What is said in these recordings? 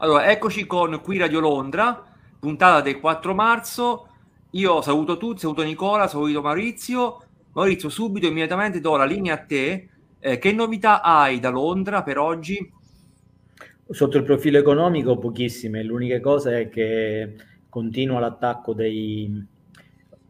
Allora, eccoci con Qui Radio Londra, puntata del 4 marzo. Io saluto tutti, saluto Nicola, saluto Maurizio. Maurizio, subito, immediatamente do la linea a te. Eh, che novità hai da Londra per oggi? Sotto il profilo economico pochissime, l'unica cosa è che continua l'attacco dei...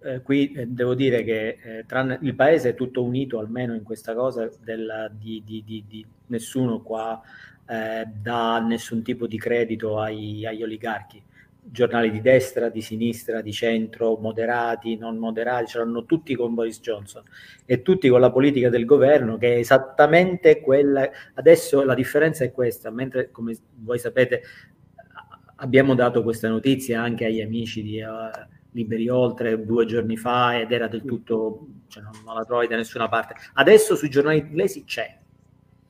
Eh, qui eh, devo dire che eh, tranne, il paese è tutto unito almeno in questa cosa della, di, di, di, di nessuno qua eh, dà nessun tipo di credito ai, agli oligarchi. Giornali di destra, di sinistra, di centro, moderati, non moderati, ce l'hanno tutti con Boris Johnson e tutti con la politica del governo che è esattamente quella. Adesso la differenza è questa, mentre come voi sapete abbiamo dato questa notizia anche agli amici di uh, Liberi Oltre due giorni fa ed era del tutto, cioè non, non la trovi da nessuna parte. Adesso sui giornali inglesi c'è,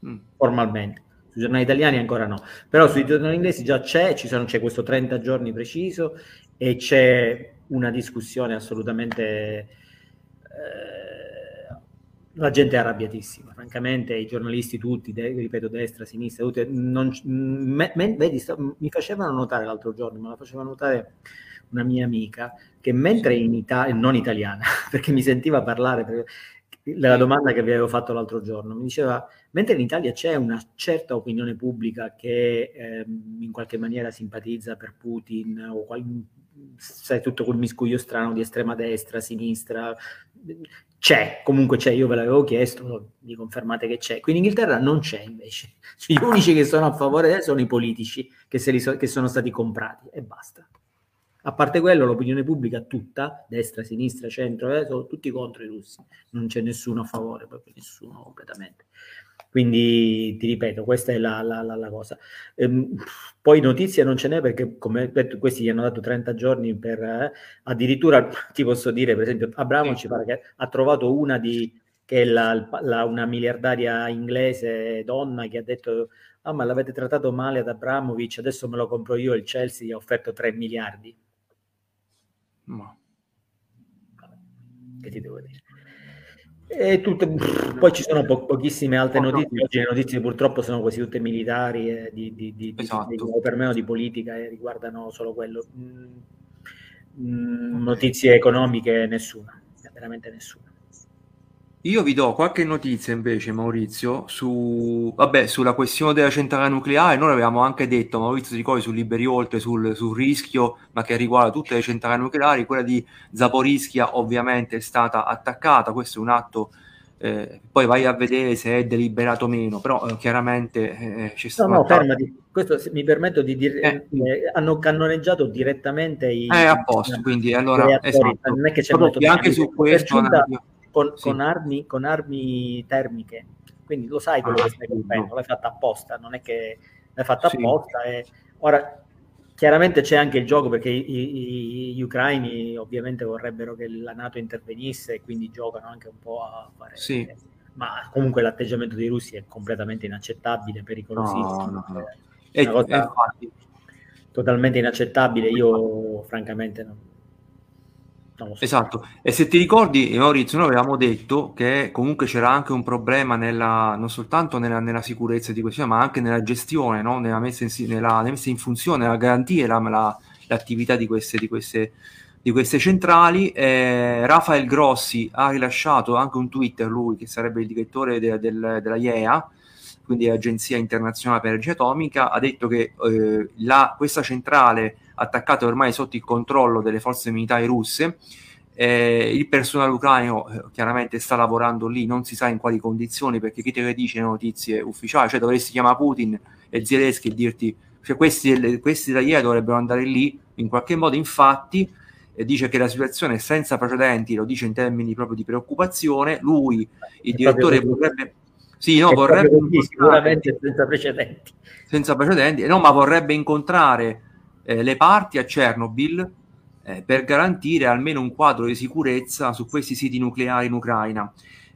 mm. formalmente sui giornali italiani ancora no, però sui giornali inglesi già c'è, sono, c'è questo 30 giorni preciso e c'è una discussione assolutamente... Eh, la gente è arrabbiatissima, francamente, i giornalisti tutti, de, ripeto, destra, sinistra, tutti, non, me, me, vedi, sta, mi facevano notare l'altro giorno, me la faceva notare una mia amica, che mentre in Italia, non italiana, perché mi sentiva parlare, della domanda che vi avevo fatto l'altro giorno. Mi diceva, mentre in Italia c'è una certa opinione pubblica che eh, in qualche maniera simpatizza per Putin o qual- sai tutto quel miscuglio strano di estrema destra, sinistra, c'è, comunque c'è, io ve l'avevo chiesto, mi confermate che c'è. Qui in Inghilterra non c'è invece. Gli unici che sono a favore sono i politici che, so- che sono stati comprati e basta. A parte quello, l'opinione pubblica tutta, destra, sinistra, centro, eh, sono tutti contro i russi, non c'è nessuno a favore, proprio nessuno completamente. Quindi ti ripeto, questa è la, la, la, la cosa. Ehm, poi notizie non ce n'è perché, come detto, questi gli hanno dato 30 giorni per eh, addirittura ti posso dire, per esempio, Abramo ci pare che ha trovato una di che è la, la, una miliardaria inglese donna che ha detto ah ma l'avete trattato male ad Abramovic adesso me lo compro io il Chelsea gli ha offerto 3 miliardi ma che ti devo dire? E tutte, poi ci sono po- pochissime altre notizie. Oggi le notizie purtroppo sono quasi tutte militari, eh, di, di, di, esatto. di, per me o di politica, e eh, riguardano solo quello. Mm, mm, notizie economiche, nessuna, veramente nessuna. Io vi do qualche notizia invece, Maurizio, su, vabbè, sulla questione della centrale nucleare. Noi avevamo anche detto, Maurizio, ti ricordi, su Liberi Oltre, sul, sul, rischio, ma che riguarda tutte le centrali nucleari. Quella di Zaporischia ovviamente è stata attaccata. Questo è un atto, eh, poi vai a vedere se è deliberato o meno, però eh, chiaramente eh, c'è stato... No, no, fermati. Questo mi permetto di dire, eh. eh. hanno cannoneggiato direttamente i... Eh, a posto, quindi allora... Esatto. Non è che c'è molto anche su questo con, sì. con, armi, con armi termiche. Quindi lo sai quello ah, che stai colpendo, l'hai fatta apposta, non è che l'hai fatta sì. apposta. E... Ora, chiaramente c'è anche il gioco perché i, i, gli ucraini ovviamente vorrebbero che la Nato intervenisse e quindi giocano anche un po' a fare... Sì. Ma comunque l'atteggiamento dei russi è completamente inaccettabile, pericolosissimo. No, no, no. È, è totalmente inaccettabile. Io francamente non, So. Esatto, e se ti ricordi Maurizio, noi avevamo detto che comunque c'era anche un problema nella, non soltanto nella, nella sicurezza di questo, ma anche nella gestione, no? nella, messa in, nella, messa in, funzione, nella garantire la, la, l'attività di queste, di queste, di queste centrali. Eh, Rafael Grossi ha rilasciato anche un Twitter, lui che sarebbe il direttore de, del, della IEA, quindi l'Agenzia Internazionale per Energia Atomica, ha detto che eh, la, questa centrale attaccate ormai sotto il controllo delle forze militari russe. Eh, il personale ucraino eh, chiaramente sta lavorando lì, non si sa in quali condizioni, perché chi te le dice le notizie ufficiali, cioè dovresti chiamare Putin e Zelensky e dirti, cioè questi, questi da ieri dovrebbero andare lì, in qualche modo infatti eh, dice che la situazione è senza precedenti, lo dice in termini proprio di preoccupazione, lui, il direttore vorrebbe... Sì, no, vorrebbe... Sicuramente senza precedenti. Senza precedenti, no, ma vorrebbe incontrare eh, le parti a Chernobyl eh, per garantire almeno un quadro di sicurezza su questi siti nucleari in Ucraina.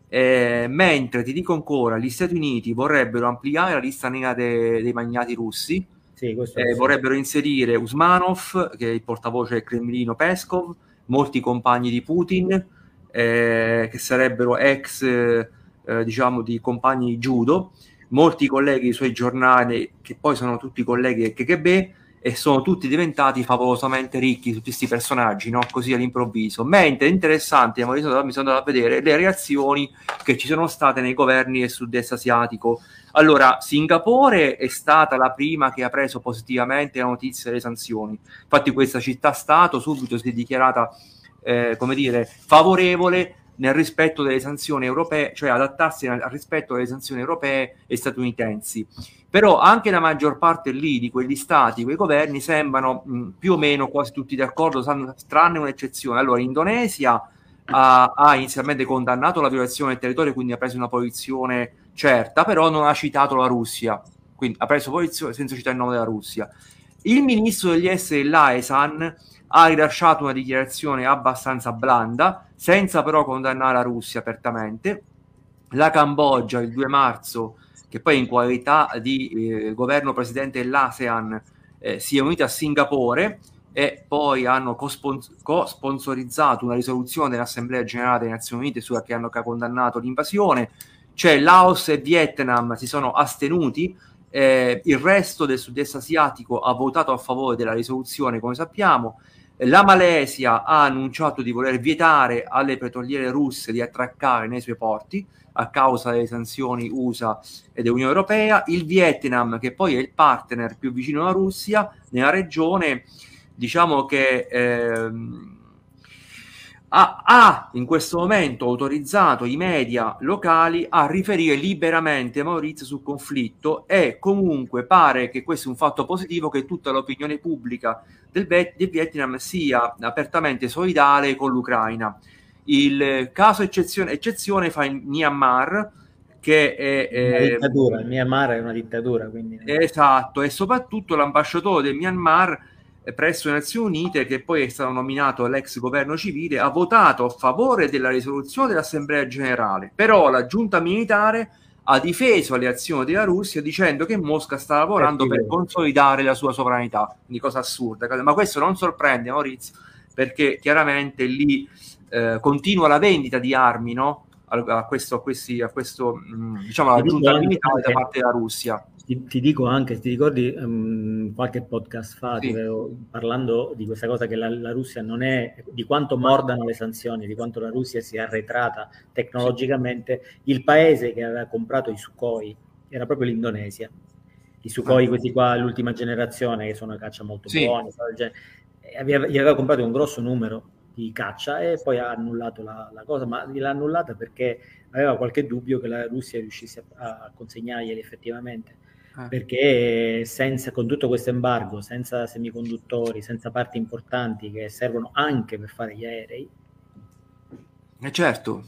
Eh, mentre ti dico ancora, gli Stati Uniti vorrebbero ampliare la lista nera de- dei magnati russi, sì, eh, vorrebbero inserire Usmanov, che è il portavoce del Cremlino Peskov, molti compagni di Putin, eh, che sarebbero ex, eh, diciamo, di compagni di judo, molti colleghi sui giornali, che poi sono tutti colleghi del KGB, e sono tutti diventati favolosamente ricchi, tutti questi personaggi, no? così all'improvviso. Mentre interessante, mi sono andato a vedere le reazioni che ci sono state nei governi del sud-est asiatico. Allora, Singapore è stata la prima che ha preso positivamente la notizia delle sanzioni. Infatti questa città-stato subito si è dichiarata, eh, come dire, favorevole nel rispetto delle sanzioni europee, cioè adattarsi al rispetto delle sanzioni europee e statunitensi. Però anche la maggior parte lì di quegli stati, quei governi sembrano mh, più o meno quasi tutti d'accordo, tranne un'eccezione. Allora, Indonesia ha, ha, inizialmente condannato la violazione del territorio, quindi ha preso una posizione certa, però non ha citato la Russia, quindi ha preso posizione senza citare il nome della Russia. Il ministro degli esteri l'AESAN ha rilasciato una dichiarazione abbastanza blanda, senza però condannare la Russia apertamente. La Cambogia il 2 marzo, che poi in qualità di eh, governo presidente dell'ASEAN eh, si è unita a Singapore e poi hanno co-sponsorizzato una risoluzione dell'Assemblea Generale delle Nazioni Unite sulla che hanno condannato l'invasione. Cioè Laos e Vietnam si sono astenuti, eh, il resto del sud-est asiatico ha votato a favore della risoluzione, come sappiamo, la Malesia ha annunciato di voler vietare alle petroliere russe di attraccare nei suoi porti a causa delle sanzioni USA e dell'Unione Europea. Il Vietnam, che poi è il partner più vicino alla Russia nella regione, diciamo che ehm, ha, ha, in questo momento autorizzato i media locali a riferire liberamente Maurizio sul conflitto e comunque pare che questo è un fatto positivo che tutta l'opinione pubblica del, del Vietnam sia apertamente solidale con l'Ucraina. Il caso eccezione, eccezione fa in Myanmar, che è... Una eh, dittatura, il Myanmar è una dittatura. Quindi... Esatto, e soprattutto l'ambasciatore del Myanmar presso le Nazioni Unite, che poi è stato nominato l'ex governo civile, ha votato a favore della risoluzione dell'Assemblea generale, però la giunta militare ha difeso le azioni della Russia dicendo che Mosca sta lavorando per consolidare la sua sovranità, di cosa assurda, ma questo non sorprende Maurizio, perché chiaramente lì eh, continua la vendita di armi, no? A questo, a questi, a questo mm, diciamo, alla giunta militare da parte della Russia. Ti, ti, dico anche, ti ricordi um, qualche podcast fa, sì. avevo, parlando di questa cosa che la, la, Russia non è, di quanto mordano le sanzioni, di quanto la Russia sia arretrata tecnologicamente, sì. il paese che aveva comprato i Sukhoi era proprio l'Indonesia. I Sukhoi, ah. questi qua, l'ultima generazione, che sono caccia molto sì. buoni, aveva, gli aveva comprato un grosso numero di caccia e poi ha annullato la, la cosa, ma l'ha annullata perché aveva qualche dubbio che la Russia riuscisse a, a consegnarglieli effettivamente eh. perché senza, con tutto questo embargo, senza semiconduttori, senza parti importanti che servono anche per fare gli aerei. Eh certo,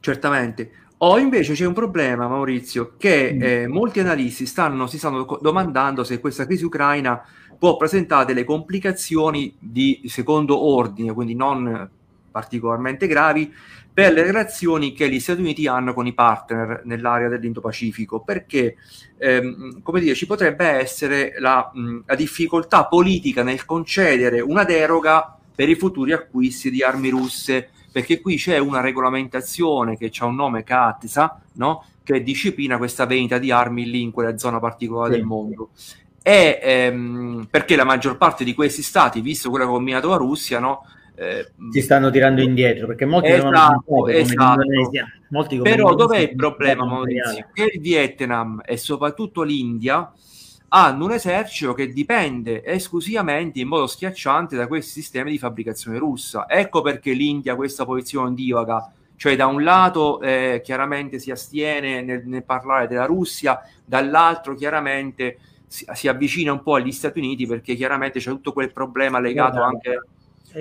certamente. O invece c'è un problema, Maurizio, che mm. eh, molti analisti stanno, si stanno domandando se questa crisi ucraina può presentare delle complicazioni di secondo ordine, quindi non particolarmente gravi, per le relazioni che gli Stati Uniti hanno con i partner nell'area dell'Indo-Pacifico, perché ehm, come dire, ci potrebbe essere la, mh, la, difficoltà politica nel concedere una deroga per i futuri acquisti di armi russe, perché qui c'è una regolamentazione che ha un nome CATSA, no? che disciplina questa vendita di armi lì in quella zona particolare sì. del mondo. E ehm, perché la maggior parte di questi stati, visto quello che ha combinato la Russia, no? Eh, si stanno tirando indietro perché molti esatto, esatto. molti però dov'è il problema Maurizio? che il Vietnam e soprattutto l'India hanno un esercito che dipende esclusivamente in modo schiacciante da questi sistemi di fabbricazione russa. Ecco perché l'India ha questa posizione ondivaga. Cioè da un lato eh, chiaramente si astiene nel, nel, parlare della Russia dall'altro chiaramente si, si, avvicina un po' agli Stati Uniti perché chiaramente c'è tutto quel problema legato anche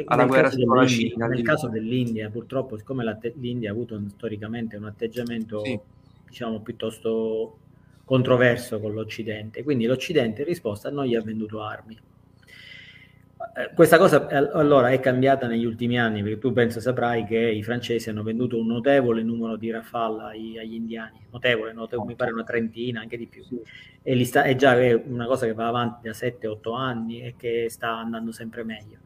alla guerra con la Cina. Nel caso dell'India, purtroppo, siccome l'India ha avuto un, storicamente un atteggiamento, sì. diciamo, piuttosto controverso con l'Occidente, quindi l'Occidente in risposta non gli ha venduto armi. Eh, questa cosa eh, allora è cambiata negli ultimi anni perché tu penso saprai che i francesi hanno venduto un notevole numero di Rafale agli, agli indiani, notevole, notevole, mi pare una trentina, anche di più. E sta, è già una cosa che va avanti da 7-8 anni e che sta andando sempre meglio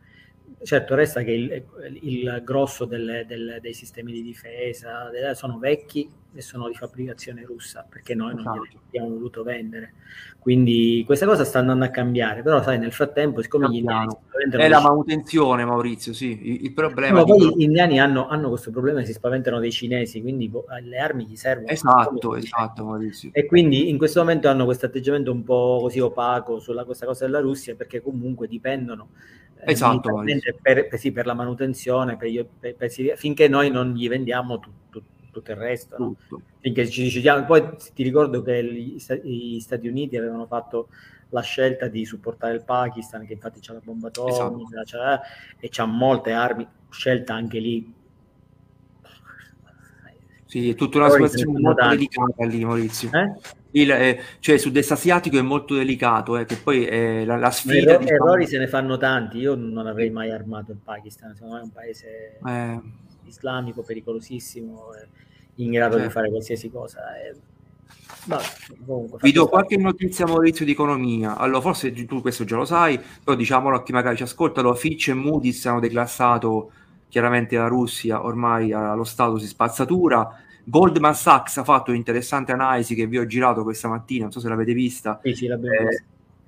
certo resta che il, il grosso delle, delle, dei sistemi di difesa sono vecchi e sono di fabbricazione russa perché noi non esatto. glieli abbiamo voluto vendere. Quindi questa cosa sta andando a cambiare, però sai nel frattempo siccome gli indiani è la manutenzione Maurizio, sì, il, il problema no, poi gli indiani hanno, hanno, questo problema e si spaventano dei cinesi, quindi le armi gli servono. Esatto, esatto Maurizio. E quindi in questo momento hanno questo atteggiamento un po' così opaco sulla questa cosa della Russia perché comunque dipendono eh, esatto, per, per, sì, per, la manutenzione, per, finché noi non gli vendiamo tutto, tutto il resto. No? Finché ci decidiamo. Poi ti ricordo che gli, gli, Stati Uniti avevano fatto la scelta di supportare il Pakistan, che infatti c'ha la bomba atomica esatto. e c'ha molte armi, scelta anche lì. Sì, è tutta una situazione molto delicata lì, Maurizio. Eh? Il, eh, cioè sul asiatico è molto delicato, eh, che poi è la, la sfida. Errori, diciamo... errori se ne fanno tanti. Io non avrei mai armato il Pakistan, secondo me è un paese eh. islamico pericolosissimo, eh, in grado di certo. fare qualsiasi cosa. Eh. Vabbè, comunque, Vi do qualche notizia Maurizio di economia. Allora, forse tu questo già lo sai, però diciamolo a chi magari ci ascolta, allora, Fitch e Moody's hanno declassato chiaramente la Russia ormai allo stato di spazzatura Goldman Sachs ha fatto un'interessante analisi che vi ho girato questa mattina, non so se l'avete vista. Sì, sì, l'abbiamo eh, vista.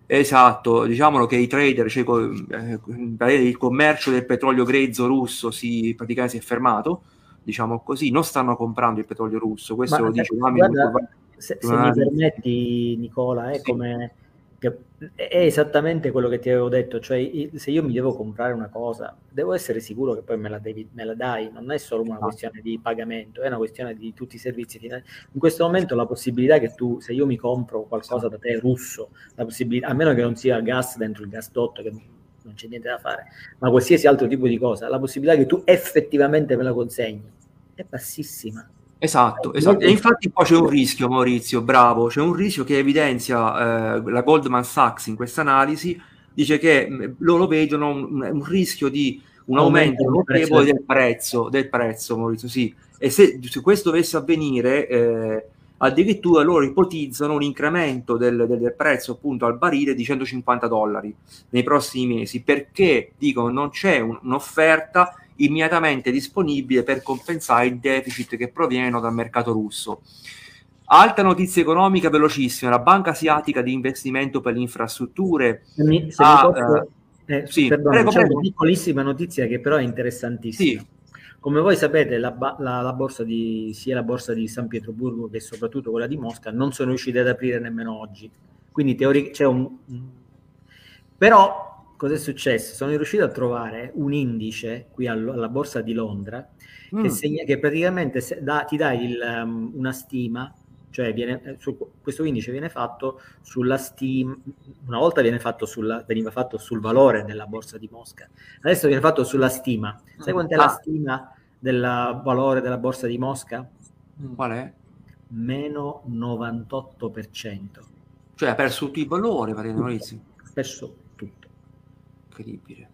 Esatto, diciamolo che i trader, cioè eh, il commercio del petrolio grezzo russo si, praticamente si è fermato, diciamo così, non stanno comprando il petrolio russo, questo Ma, lo dice un amico. Se, se mi permetti Nicola, è sì. come è esattamente quello che ti avevo detto, cioè se io mi devo comprare una cosa, devo essere sicuro che poi me la, devi, me la dai, non è solo una questione di pagamento, è una questione di tutti i servizi finali. In questo momento la possibilità che tu, se io mi compro qualcosa da te russo, la possibilità, a meno che non sia gas dentro il gasdotto, che non c'è niente da fare, ma qualsiasi altro tipo di cosa, la possibilità che tu effettivamente me la consegni è bassissima Esatto, esatto. E infatti poi c'è un rischio, Maurizio, bravo, c'è un rischio che evidenzia eh, la Goldman Sachs in questa analisi, dice che mm, loro vedono un, un rischio di un aumento notevole del prezzo, del prezzo, Maurizio, sì. E se, se questo dovesse avvenire, eh, addirittura loro ipotizzano un incremento del, del, del, prezzo appunto al barile di 150 dollari nei prossimi mesi, perché dicono non c'è un, un'offerta immediatamente disponibile per compensare il deficit che proviene dal mercato russo. Altra notizia economica velocissima, la Banca Asiatica di Investimento per le Infrastrutture mi, ha, posso, eh, eh, sì, perdone, prego, c'è una piccolissima notizia che però è interessantissima. Sì. Come voi sapete, la, la, la, borsa di, sia la borsa di San Pietroburgo che soprattutto quella di Mosca non sono riuscite ad aprire nemmeno oggi. Quindi teoric- c'è un... Però cosa è successo? Sono riuscito a trovare un indice qui all- alla borsa di Londra mm. che, segna, che, praticamente da, ti dà il, um, una stima, cioè viene, eh, su, questo indice viene fatto sulla stima, una volta viene fatto sulla, veniva fatto sul valore della borsa di Mosca, adesso viene fatto sulla stima. Sai quant'è ah. la stima del valore della borsa di Mosca? Mm. Qual è? Meno 98%. Cioè ha perso tutti i valori, Maurizio. Ha perso incredibile.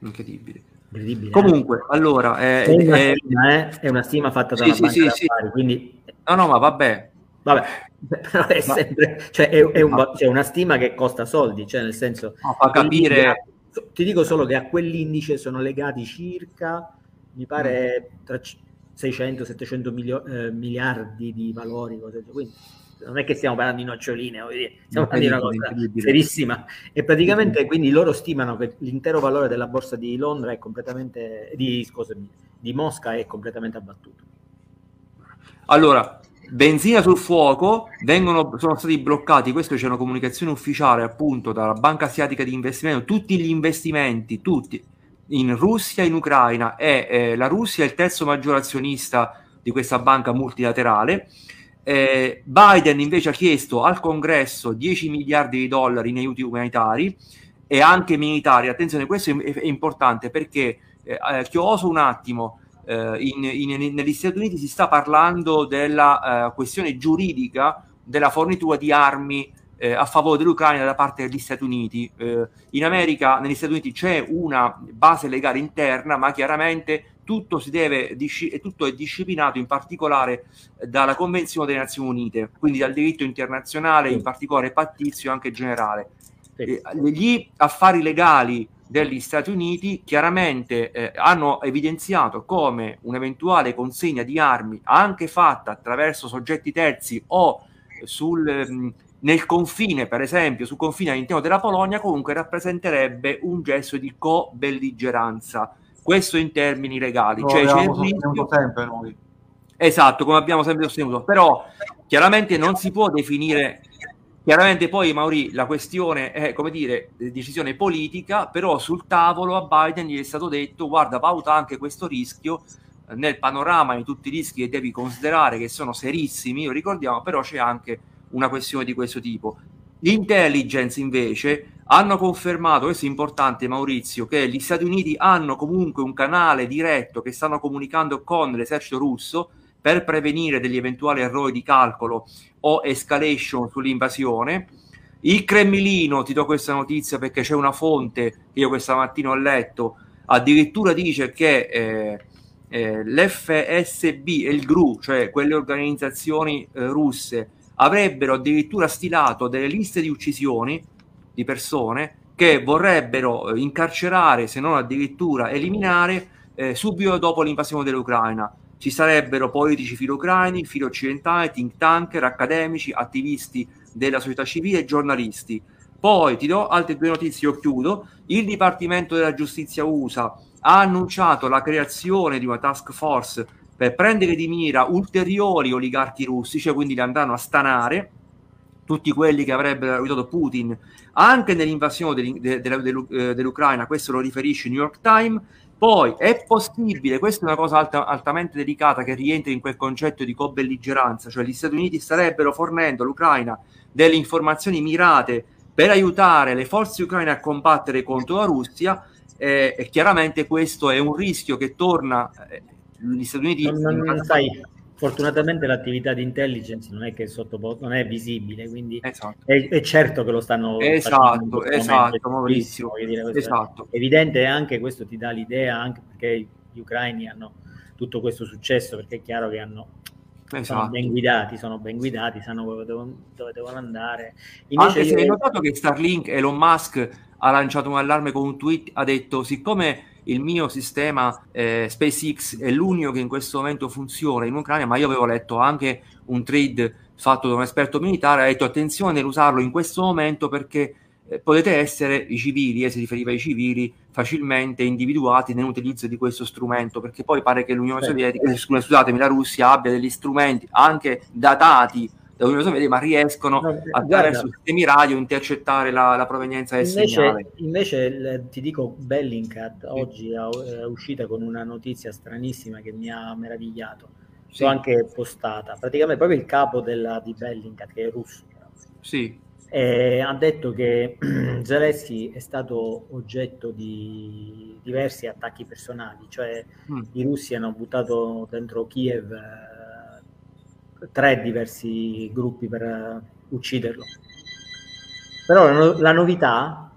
Incredibile. incredibile. Comunque, eh? allora... È, è, una stima, eh? è, una stima, fatta da sì, una sì, sì, sì. quindi... No, no, ma vabbè. Vabbè, però è ma... sempre... Cioè, è, è un, cioè una stima che costa soldi, cioè nel senso... No, fa capire... Ti dico solo che a quell'indice sono legati circa, mi pare, tra 600-700 milio- eh, miliardi di valori, cose, quindi non è che stiamo parlando di noccioline, stiamo parlando di una cosa serissima. E praticamente quindi loro stimano che l'intero valore della borsa di Londra è completamente, di, scusami, di Mosca è completamente abbattuto. Allora, benzina sul fuoco, vengono, sono stati bloccati, questo c'è una comunicazione ufficiale appunto dalla Banca Asiatica di Investimento, tutti gli investimenti, tutti, in Russia e in Ucraina e eh, la Russia è il terzo maggior azionista di questa banca multilaterale eh, Biden invece ha chiesto al congresso 10 miliardi di dollari in aiuti umanitari e anche militari. Attenzione, questo è, è importante perché eh, eh chioso un attimo. Eh, in, in, negli Stati Uniti si sta parlando della uh, questione giuridica della fornitura di armi eh, a favore dell'Ucraina da parte degli Stati Uniti. Eh, in America, negli Stati Uniti c'è una base legale interna, ma chiaramente tutto, si deve, tutto è disciplinato in particolare dalla Convenzione delle Nazioni Unite, quindi dal diritto internazionale, in particolare pattizio e anche generale. sì. gli affari legali degli Stati Uniti chiaramente eh, hanno evidenziato come un'eventuale consegna di armi anche fatta attraverso soggetti terzi o sul, mm, nel confine, per esempio, sul confine all'interno della Polonia, comunque rappresenterebbe un gesto di co-belligeranza. Questo in termini legali. No, cioè, c'è il rischio... sempre noi. Esatto, come abbiamo sempre sostenuto. Però chiaramente non si può definire Chiaramente poi Mauri la questione è come dire decisione politica, però sul tavolo a Biden gli è stato detto guarda valuta anche questo rischio nel panorama di tutti i rischi che devi considerare che sono serissimi, lo ricordiamo, però c'è anche una questione di questo tipo. L'intelligence invece hanno confermato, questo è importante Maurizio, che gli Stati Uniti hanno comunque un canale diretto che stanno comunicando con l'esercito russo per prevenire degli eventuali errori di calcolo o escalation sull'invasione. Il Cremlino, ti do questa notizia perché c'è una fonte che io questa mattina ho letto, addirittura dice che eh, eh, l'FSB e il GRU, cioè quelle organizzazioni eh, russe, avrebbero addirittura stilato delle liste di uccisioni di persone che vorrebbero eh, incarcerare, se non addirittura eliminare, eh, subito dopo l'invasione dell'Ucraina ci sarebbero politici filo-ucraini, filo-occidentali, think tanker, accademici, attivisti della società civile e giornalisti. Poi ti do altre due notizie, io chiudo. Il Dipartimento della Giustizia USA ha annunciato la creazione di una task force per prendere di mira ulteriori oligarchi russi, cioè quindi li andranno a stanare tutti quelli che avrebbero aiutato Putin anche nell'invasione dell'Ucraina, questo lo riferisce il New York Times, poi è possibile, questa è una cosa alta, altamente delicata che rientra in quel concetto di co-belligeranza, cioè gli Stati Uniti starebbero fornendo all'Ucraina delle informazioni mirate per aiutare le forze ucraine a combattere contro la Russia eh, e chiaramente questo è un rischio che torna eh, gli Stati Uniti non, non, non sai fortunatamente l'attività di intelligence non è che sottoposto, non è visibile, quindi esatto. è, è, certo che lo stanno esatto, esatto, Maurizio, esatto. È evidente anche questo ti dà l'idea anche perché gli ucraini hanno tutto questo successo perché è chiaro che hanno Esatto. sono ben guidati, sono ben guidati, sanno dove devono, dove devono andare. Invece Anche se hai notato che Starlink, Elon Musk ha lanciato un allarme con un tweet, ha detto siccome il mio sistema eh, SpaceX è l'unico che in questo momento funziona in Ucraina, ma io avevo letto anche un trade fatto da un esperto militare, ha detto attenzione nell'usarlo in questo momento perché eh, potete essere i civili, e eh, si riferiva ai civili, facilmente individuati nell'utilizzo di questo strumento, perché poi pare che l'Unione Sovietica, scusatemi, la Russia abbia degli strumenti anche datati dall'Unione Sovietica, ma riescono no, attraverso guarda, sistemi radio a intercettare la, la provenienza del invece, segnale. Invece ti dico, Bellingcat oggi è uscita con una notizia stranissima che mi ha meravigliato. Sì. L'ho anche postata. Praticamente proprio il capo della, di Bellingcat, che è russo. Sì. Eh, ha detto che Zelensky è stato oggetto di diversi attacchi personali, cioè mm. i russi hanno buttato dentro Kiev tre diversi gruppi per uh, ucciderlo. Però la, no- la novità,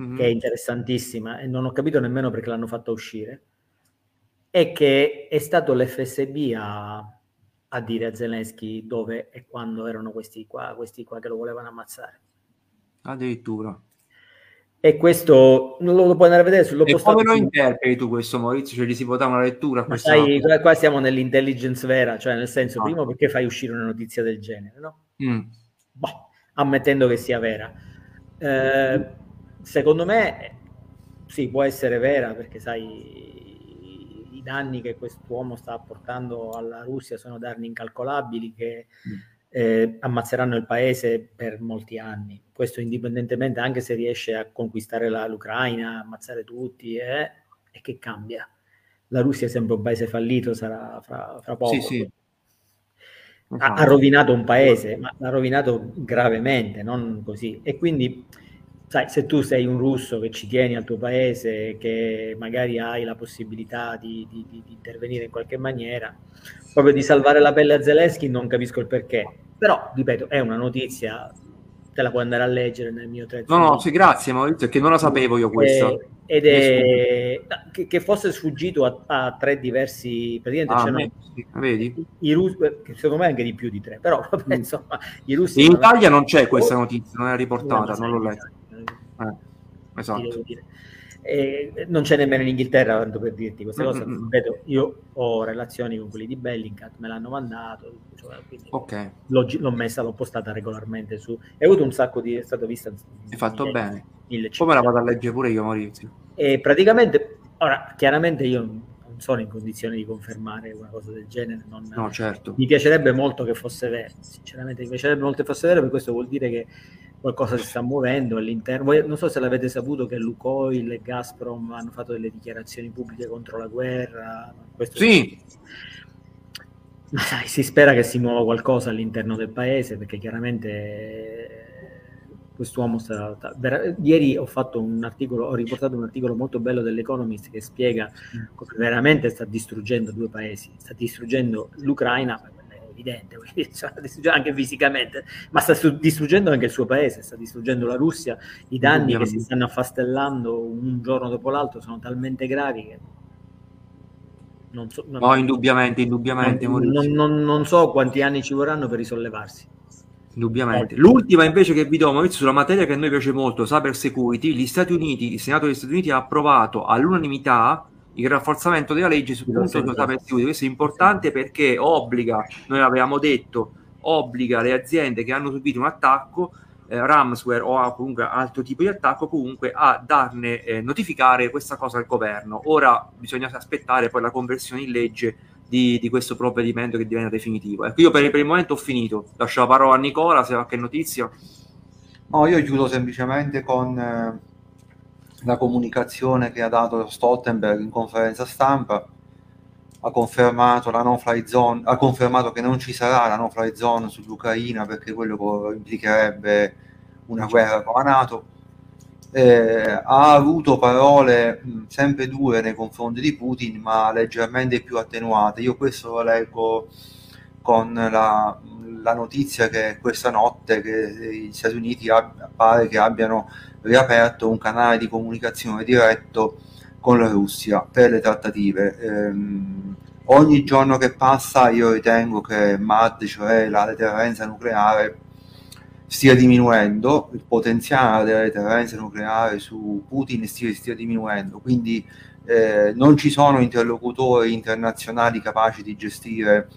mm-hmm. che è interessantissima, e non ho capito nemmeno perché l'hanno fatta uscire, è che è stato l'FSB a, a dire a Zelensky dove e quando erano questi qua, questi qua che lo volevano ammazzare. Addirittura. E questo non lo, puoi andare a vedere sullo E come lo interpreti tu questo Maurizio? Cioè gli si può dare una lettura? Ma sai, qua, qua siamo nell'intelligence vera, cioè nel senso, ah. primo perché fai uscire una notizia del genere, no? Mm. Boh, ammettendo che sia vera. Eh, secondo me sì, può essere vera perché sai i danni che quest'uomo sta portando alla Russia sono danni incalcolabili che mm eh, ammazzeranno il paese per molti anni. Questo indipendentemente anche se riesce a conquistare la, l'Ucraina, ammazzare tutti, eh, e che cambia. La Russia è sempre un paese fallito, sarà fra, fra poco. Sì, sì. Ha, ha, rovinato un paese, ma l'ha rovinato gravemente, non così. E quindi, sai, se tu sei un russo che ci tieni al tuo paese, che magari hai la possibilità di, di, di, intervenire in qualche maniera, proprio di salvare la pelle a Zelensky, non capisco il perché. Però, ripeto, è una notizia, te la puoi andare a leggere nel mio thread. No, no, sì, grazie Maurizio, che non la sapevo io questa. ed è che, che, fosse sfuggito a, a tre diversi praticamente ah, sì, vedi? I, russi secondo me anche di più di tre però vabbè, mm. insomma i russi in Italia non c'è questa notizia non è riportata non l'ho letta eh, esatto eh, non c'è nemmeno in Inghilterra, tanto per dirti questa cosa. Mm-hmm. Ripeto, io ho relazioni con quelli di Bellingcat, me l'hanno mandato, cioè, okay. l'ho, l'ho, messa, l'ho postata regolarmente su. È avuto un sacco di. è stato vista. Hai fatto miei, bene. Come la vado a leggere pure io, Maurizio. E praticamente, ora, chiaramente io non sono in condizione di confermare una cosa del genere. Non, no, certo. Mi piacerebbe molto che fosse vero, sinceramente mi piacerebbe molto che fosse vero, per questo vuol dire che qualcosa si sta muovendo all'interno. Voi, non so se l'avete saputo che Lukoil e Gazprom hanno fatto delle dichiarazioni pubbliche contro la guerra. Questo sì. Ma sai, si spera che si muova qualcosa all'interno del paese perché chiaramente quest'uomo vera, ieri ho fatto un articolo, ho riportato un articolo molto bello dell'Economist che spiega come veramente sta distruggendo due paesi, sta distruggendo l'Ucraina evidente, anche fisicamente, ma sta distruggendo anche il suo paese, sta distruggendo la Russia, i danni che si stanno affastellando un giorno dopo l'altro sono talmente gravi che... Non so, non, no, indubbiamente, indubbiamente. Non, non, non, so quanti anni ci vorranno per risollevarsi. Indubbiamente. Eh. L'ultima invece che vi do, Maurizio, sulla materia che a noi piace molto, cyber security, gli Stati Uniti, il Senato degli Stati Uniti ha approvato all'unanimità il rafforzamento della legge sul punto di cyber security. Questo è importante perché obbliga, noi avevamo detto, obbliga le aziende che hanno subito un attacco, eh, ransomware o comunque altro tipo di attacco, comunque a darne, eh, notificare questa cosa al governo. Ora bisogna aspettare poi la conversione in legge di, di questo provvedimento che diventa definitivo. Ecco, io per, per, il momento ho finito. Lascio la parola a Nicola se ha qualche notizia. No, io chiudo semplicemente con... Eh la comunicazione che ha dato Stoltenberg in conferenza stampa ha confermato, la no fly zone, ha confermato che non ci sarà la no fly zone sull'Ucraina perché quello implicherebbe una guerra con la Nato. Eh, ha avuto parole mh, sempre dure nei confronti di Putin, ma leggermente più attenuate. Io questo lo leggo con la, la notizia che questa notte che gli Stati Uniti ab- pare che abbiano riaperto un canale di comunicazione diretto con la Russia per le trattative. Ehm, ogni giorno che passa io ritengo che MAD, cioè la deterrenza nucleare, stia diminuendo, il potenziale della deterrenza nucleare su Putin stia, stia diminuendo, quindi eh, non ci sono interlocutori internazionali capaci di gestire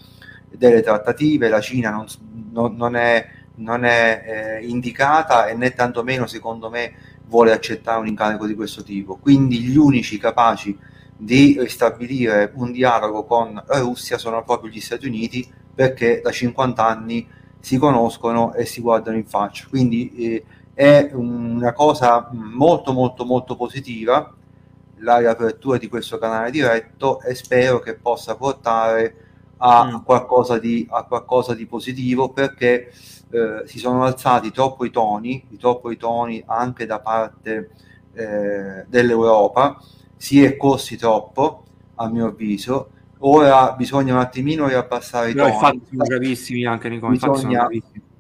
delle trattative, la Cina non, non, non è non è eh, indicata e né tantomeno secondo me vuole accettare un incarico di questo tipo. Quindi gli unici capaci di ristabilire un dialogo con la Russia sono proprio gli Stati Uniti perché da 50 anni si conoscono e si guardano in faccia. Quindi eh, è una cosa molto molto molto positiva la riapertura di questo canale diretto e spero che possa portare a, mm. qualcosa, di, a qualcosa di positivo perché eh, si sono alzati troppo i toni, troppo i toni anche da parte eh, dell'Europa, si è corsi troppo, a mio avviso. Ora bisogna un attimino riabbassare i toni. Infatti sono gravissimi anche nei bisogna,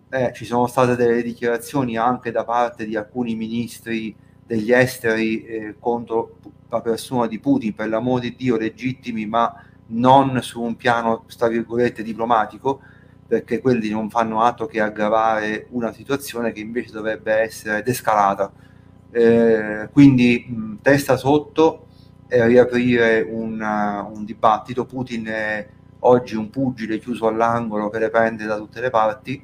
eh, ci sono state delle dichiarazioni anche da parte di alcuni ministri degli esteri eh, contro la persona di Putin, per l'amore di Dio, legittimi, ma non su un piano, tra virgolette, diplomatico, perché quelli non fanno altro che aggravare una situazione che invece dovrebbe essere descalata. Eh, quindi mh, testa sotto e riaprire una, un dibattito. Putin è oggi un pugile chiuso all'angolo che le prende da tutte le parti.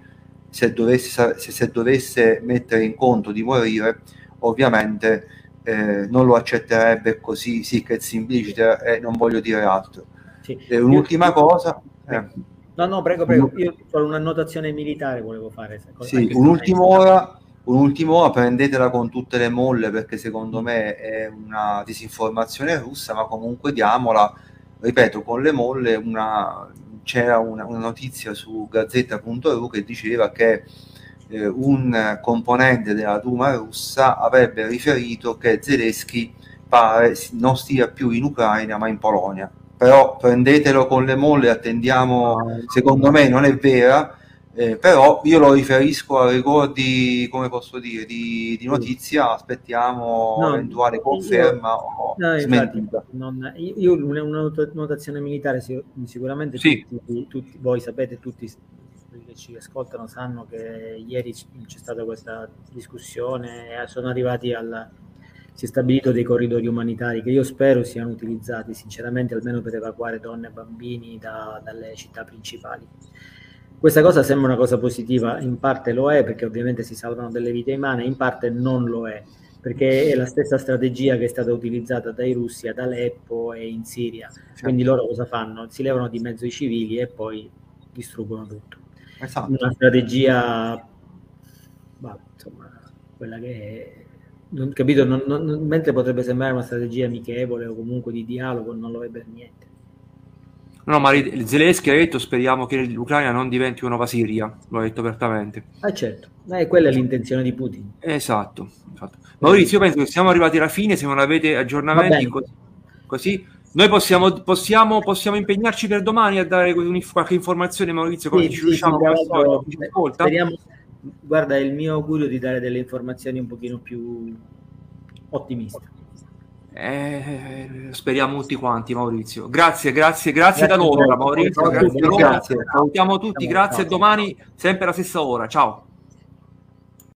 Se dovesse, se, se dovesse mettere in conto di morire, ovviamente eh, non lo accetterebbe così, sì che simplicite e non voglio dire altro. Sì. Un'ultima cosa. Eh. No, no, prego, prego. Io solo un'annotazione militare volevo fare. Sì, un'ultima ora, un'ultima ora prendetela con tutte le molle perché secondo me è una disinformazione russa, ma comunque diamola, ripeto, con le molle una, c'era una, una notizia su gazzetta.ru che diceva che eh, un componente della Duma russa avrebbe riferito che Zelensky pare non stia più in Ucraina ma in Polonia. Però prendetelo con le molle, attendiamo, secondo me non è vera, Eh, però io lo riferisco a ricordi, come posso dire, di, di notizia, aspettiamo no, eventuale conferma io, o no, smentita. Non, io una, una, notazione militare sicuramente sì. tutti, tutti, voi sapete, tutti che ci ascoltano sanno che ieri c'è stata questa discussione e sono arrivati al... si è stabilito dei corridoi umanitari che io spero siano utilizzati sinceramente almeno per evacuare donne e bambini da, dalle città principali questa cosa sembra una cosa positiva, in parte lo è perché ovviamente si salvano delle vite umane, in parte non lo è perché è la stessa strategia che è stata utilizzata dai russi ad Aleppo e in Siria. Certo. Quindi loro cosa fanno? Si levano di mezzo i civili e poi distruggono tutto. Esatto. Una strategia, bah, insomma, quella che è, non, capito, non, non, mentre potrebbe sembrare una strategia amichevole o comunque di dialogo, non lo è per niente. No, ma Zelensky ha detto speriamo che l'Ucraina non diventi una nuova Siria, l'ho detto apertamente. Ah certo, eh, quella è l'intenzione di Putin. Esatto. esatto. Maurizio, io penso che siamo arrivati alla fine, se non avete aggiornamenti così, così, noi possiamo, possiamo, possiamo, impegnarci per domani a dare qualche informazione, Maurizio, come sì, ci riusciamo sì, a speriamo, Guarda, è il mio augurio di dare delle informazioni un pochino più ottimiste. Eh, speriamo tutti quanti, Maurizio. Grazie, grazie, grazie, grazie da loro, Maurizio. Grazie, grazie, grazie. Salutiamo tutti, grazie. Domani, sempre alla stessa ora. Ciao.